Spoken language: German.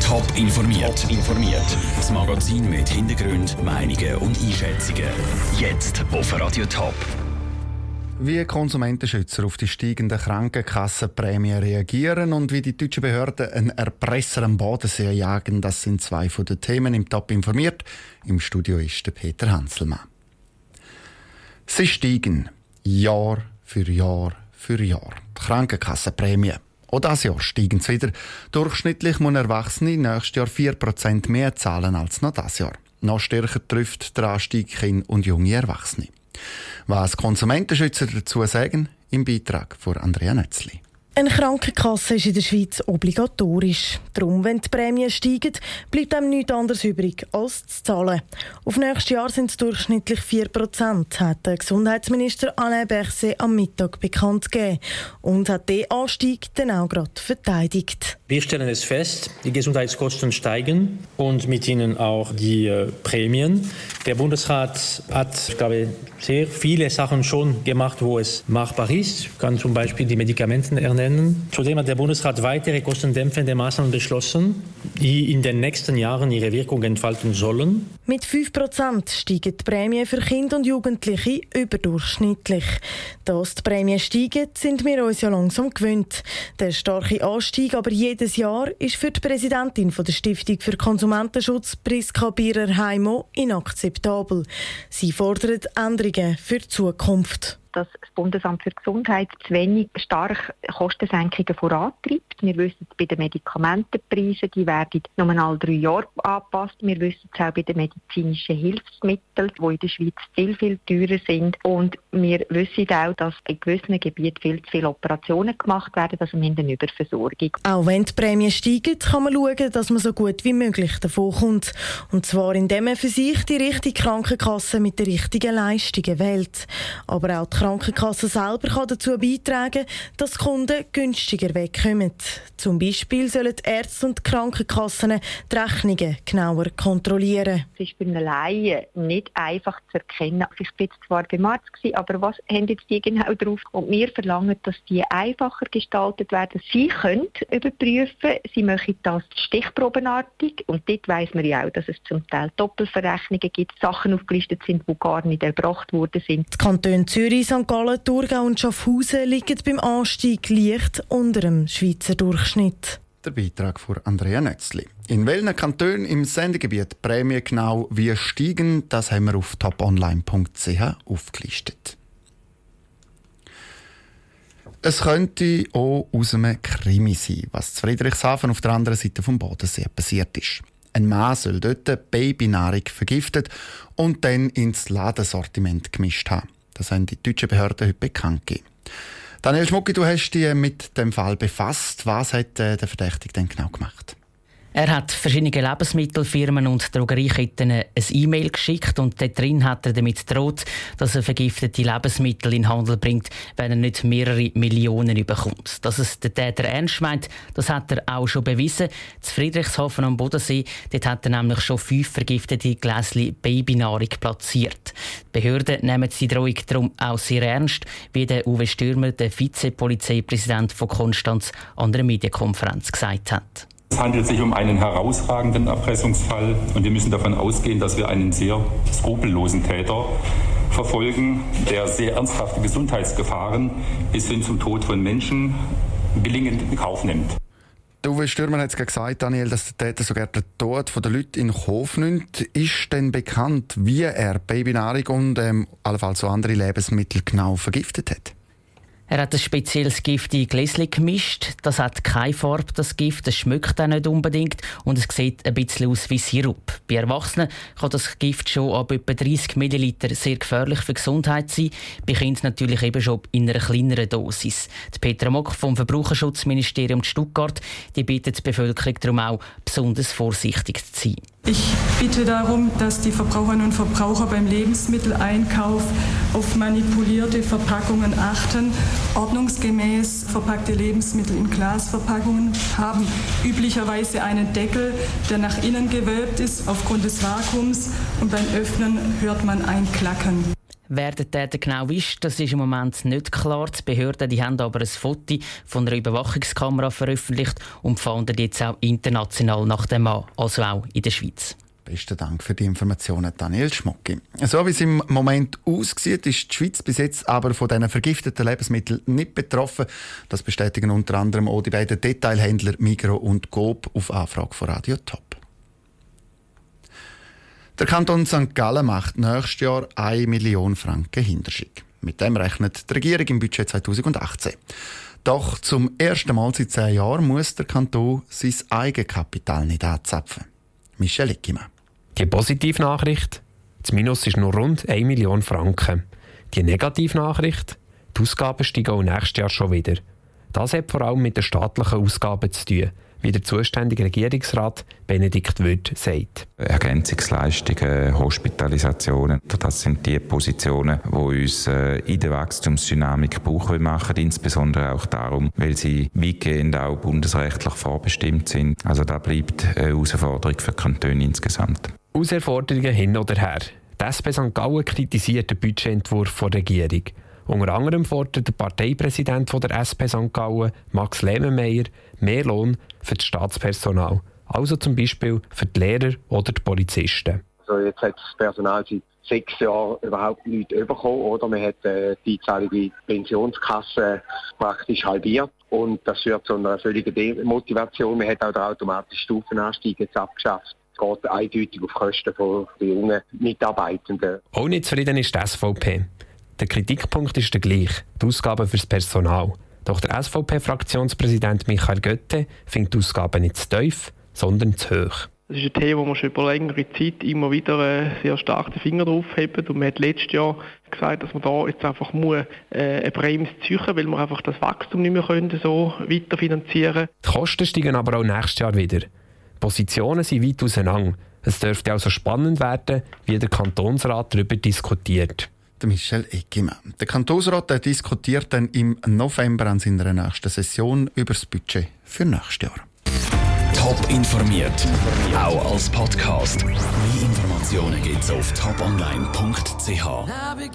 Top informiert. informiert. Das Magazin mit Hintergrund, Meinungen und Einschätzungen. Jetzt auf Radio Top. Wie Konsumentenschützer auf die steigenden Krankenkassenprämien reagieren und wie die deutschen Behörden einen Erpresser am Bodensee jagen, das sind zwei von den Themen im Top informiert. Im Studio ist der Peter Hanselmann. Sie steigen Jahr für Jahr für Jahr. Die Krankenkassenprämien. Auch dieses Jahr steigen sie wieder. Durchschnittlich muss Erwachsene nächstes Jahr 4% mehr zahlen als noch dieses Jahr. Noch stärker trifft der Anstieg Kinder und junge Erwachsene. Was Konsumentenschützer dazu sagen, im Beitrag von Andrea Nötzli. Eine Krankenkasse ist in der Schweiz obligatorisch. Darum, wenn die Prämien steigen, bleibt einem nichts anderes übrig, als zu zahlen. Auf nächstes Jahr sind es durchschnittlich 4 Prozent, hat der Gesundheitsminister Alain Berset am Mittag bekannt gegeben und hat den Anstieg dann auch gerade verteidigt. Wir stellen es fest, die Gesundheitskosten steigen und mit ihnen auch die äh, Prämien. Der Bundesrat hat, ich glaube, sehr viele Sachen schon gemacht, wo es machbar ist. Ich kann zum Beispiel die Medikamente ernennen. Zudem hat der Bundesrat weitere kostendämpfende Maßnahmen beschlossen, die in den nächsten Jahren ihre Wirkung entfalten sollen. Mit 5% steigen die Prämien für Kinder und Jugendliche überdurchschnittlich. Dass die Prämien steigen, sind wir uns ja langsam gewöhnt. Der starke Anstieg aber jedes Jahr ist für die Präsidentin der Stiftung für Konsumentenschutz, Priska Bierer-Heimo, inakzeptabel. Sie fordert Änderungen für die Zukunft dass das Bundesamt für Gesundheit zu wenig stark Kostensenkungen vorantreibt. Wir wissen es bei den Medikamentenpreisen, die werden alle drei Jahre angepasst. Wir wissen es auch bei den medizinischen Hilfsmitteln, die in der Schweiz viel, viel teurer sind. Und wir wissen auch, dass in gewissen Gebieten viel zu viele Operationen gemacht werden, also wir haben eine Überversorgung. Auch wenn die Prämien steigen, kann man schauen, dass man so gut wie möglich davon kommt. Und zwar indem man für sich die richtige Krankenkasse mit den richtigen Leistungen wählt. Aber auch die Krankenkasse selber kann dazu beitragen, dass Kunden günstiger wegkommen. Zum Beispiel sollen Ärzte und Krankenkassen die Rechnungen genauer kontrollieren. Es ist für einen Laien nicht einfach zu erkennen. Ich war zwar beim Arzt, aber was haben jetzt die genau drauf? Und wir verlangen, dass die einfacher gestaltet werden. Sie können überprüfen, sie möchten das stichprobenartig und dort weiss man ja auch, dass es zum Teil Doppelverrechnungen gibt, Sachen aufgelistet sind, die gar nicht erbracht worden sind. Die Kantone Zürich, St. Gallen, Thurgau und Schaffhausen liegen beim Anstieg leicht unter dem Schweizer Durchschnitt. Der Beitrag von Andrea Nötzli. In welchen Kantonen im Sendegebiet Prämien genau wie steigen, das haben wir auf toponline.ch aufgelistet. Es könnte auch aus einem Krimi sein, was zu Friedrichshafen auf der anderen Seite vom Bodensee passiert ist. Ein Mann soll dort Babynahrung vergiftet und dann ins Ladensortiment gemischt haben. Das haben die deutschen Behörden heute bekannt gegeben. Daniel Schmucki, du hast dich mit dem Fall befasst. Was hat äh, der Verdächtige denn genau gemacht? Er hat verschiedene Lebensmittelfirmen und Drogerieketten ein E-Mail geschickt und dort drin hat er damit droht, dass er vergiftete Lebensmittel in den Handel bringt, wenn er nicht mehrere Millionen überkommt. Dass es der Täter ernst meint, das hat er auch schon bewiesen. Zu Friedrichshafen am Bodensee, dort hat er nämlich schon fünf vergiftete Gläschen Babynahrung platziert. Die Behörden nehmen die Drohung darum auch sehr ernst, wie der Uwe Stürmer, der Vizepolizeipräsident von Konstanz, an der Medienkonferenz gesagt hat. Es handelt sich um einen herausragenden Erpressungsfall und wir müssen davon ausgehen, dass wir einen sehr skrupellosen Täter verfolgen, der sehr ernsthafte Gesundheitsgefahren bis hin zum Tod von Menschen gelingend in Kauf nimmt. Uwe Stürmer hat es gesagt, Daniel, dass der Täter sogar den Tod der Leute in Kauf nimmt. Ist denn bekannt, wie er Babynahrung und ähm, allenfalls so andere Lebensmittel genau vergiftet hat? Er hat ein spezielles Gift in Gläschen gemischt. Das hat keine Farbe, das Gift. Das schmeckt auch nicht unbedingt. Und es sieht ein bisschen aus wie Sirup. Bei Erwachsenen kann das Gift schon ab etwa 30 Milliliter sehr gefährlich für die Gesundheit sein. Bei Kindern natürlich eben schon in einer kleineren Dosis. Die Petra Mock vom Verbraucherschutzministerium Stuttgart die bittet die Bevölkerung darum auch, besonders vorsichtig zu sein. Ich bitte darum, dass die Verbraucherinnen und Verbraucher beim Lebensmitteleinkauf auf manipulierte Verpackungen achten. Ordnungsgemäß verpackte Lebensmittel in Glasverpackungen haben üblicherweise einen Deckel, der nach innen gewölbt ist aufgrund des Vakuums und beim Öffnen hört man ein Klacken. Wer der Täter genau ist, das ist im Moment nicht klar. Die Behörden die haben aber ein Foto von einer Überwachungskamera veröffentlicht und fanden jetzt auch international nach dem Mann, also auch in der Schweiz. Besten Dank für die Informationen, Daniel Schmucki. So wie es im Moment aussieht, ist die Schweiz bis jetzt aber von diesen vergifteten Lebensmitteln nicht betroffen. Das bestätigen unter anderem auch die beiden Detailhändler Migro und Coop auf Anfrage von Radio Top. Der Kanton St. Gallen macht nächstes Jahr 1 Million Franken Hinterschick. Mit dem rechnet die Regierung im Budget 2018. Doch zum ersten Mal seit zehn Jahren muss der Kanton sein Eigenkapital nicht anzapfen. Michel Ickimann. Die Positivnachricht, das Minus ist nur rund 1 Million Franken. Die Negativnachricht, die Ausgaben steigen auch nächstes Jahr schon wieder. Das hat vor allem mit den staatlichen Ausgaben zu tun, wie der zuständige Regierungsrat Benedikt Wüth sagt. Ergänzungsleistungen, Hospitalisationen, das sind die Positionen, die uns äh, in der Wachstumsdynamik Buch machen, insbesondere auch darum, weil sie weitgehend auch bundesrechtlich vorbestimmt sind. Also da bleibt eine Herausforderung für die Kantone insgesamt. Herausforderungen hin oder her. Die SP St. Gallen kritisiert den Budgetentwurf der Regierung. Unter anderem fordert der Parteipräsident der SP St. Gallen, Max Lehmenmeier, mehr Lohn für das Staatspersonal. Also zum Beispiel für die Lehrer oder die Polizisten. Also jetzt hat das Personal seit sechs Jahren überhaupt nichts bekommen. Oder? Man hat äh, die einzahlige Pensionskasse praktisch halbiert. Und das führt zu einer völligen Demotivation. Man hat auch den automatischen Stufenanstieg jetzt abgeschafft. Es geht eindeutig auf Kosten der jungen Mitarbeitenden. Auch nicht zufrieden ist die SVP. Der Kritikpunkt ist der gleiche, die Ausgaben fürs Personal. Doch der SVP-Fraktionspräsident Michael Götte findet die Ausgaben nicht zu tief, sondern zu hoch. Das ist ein Thema, wo man schon über längere Zeit immer wieder äh, sehr stark den Finger drauf hat. Und man hat letztes Jahr gesagt, dass man da jetzt einfach muss, äh, eine Bremse ziehen weil wir einfach das Wachstum nicht mehr können, so weiterfinanzieren Die Kosten steigen aber auch nächstes Jahr wieder. Positionen sind weit auseinander. Es dürfte also spannend werden, wie der Kantonsrat darüber diskutiert. Michel Eckimann. Der Kantonsrat diskutiert dann im November an seiner nächsten Session über das Budget für nächstes Jahr. Top informiert, auch als Podcast. Mehr Informationen gibt es auf toponline.ch.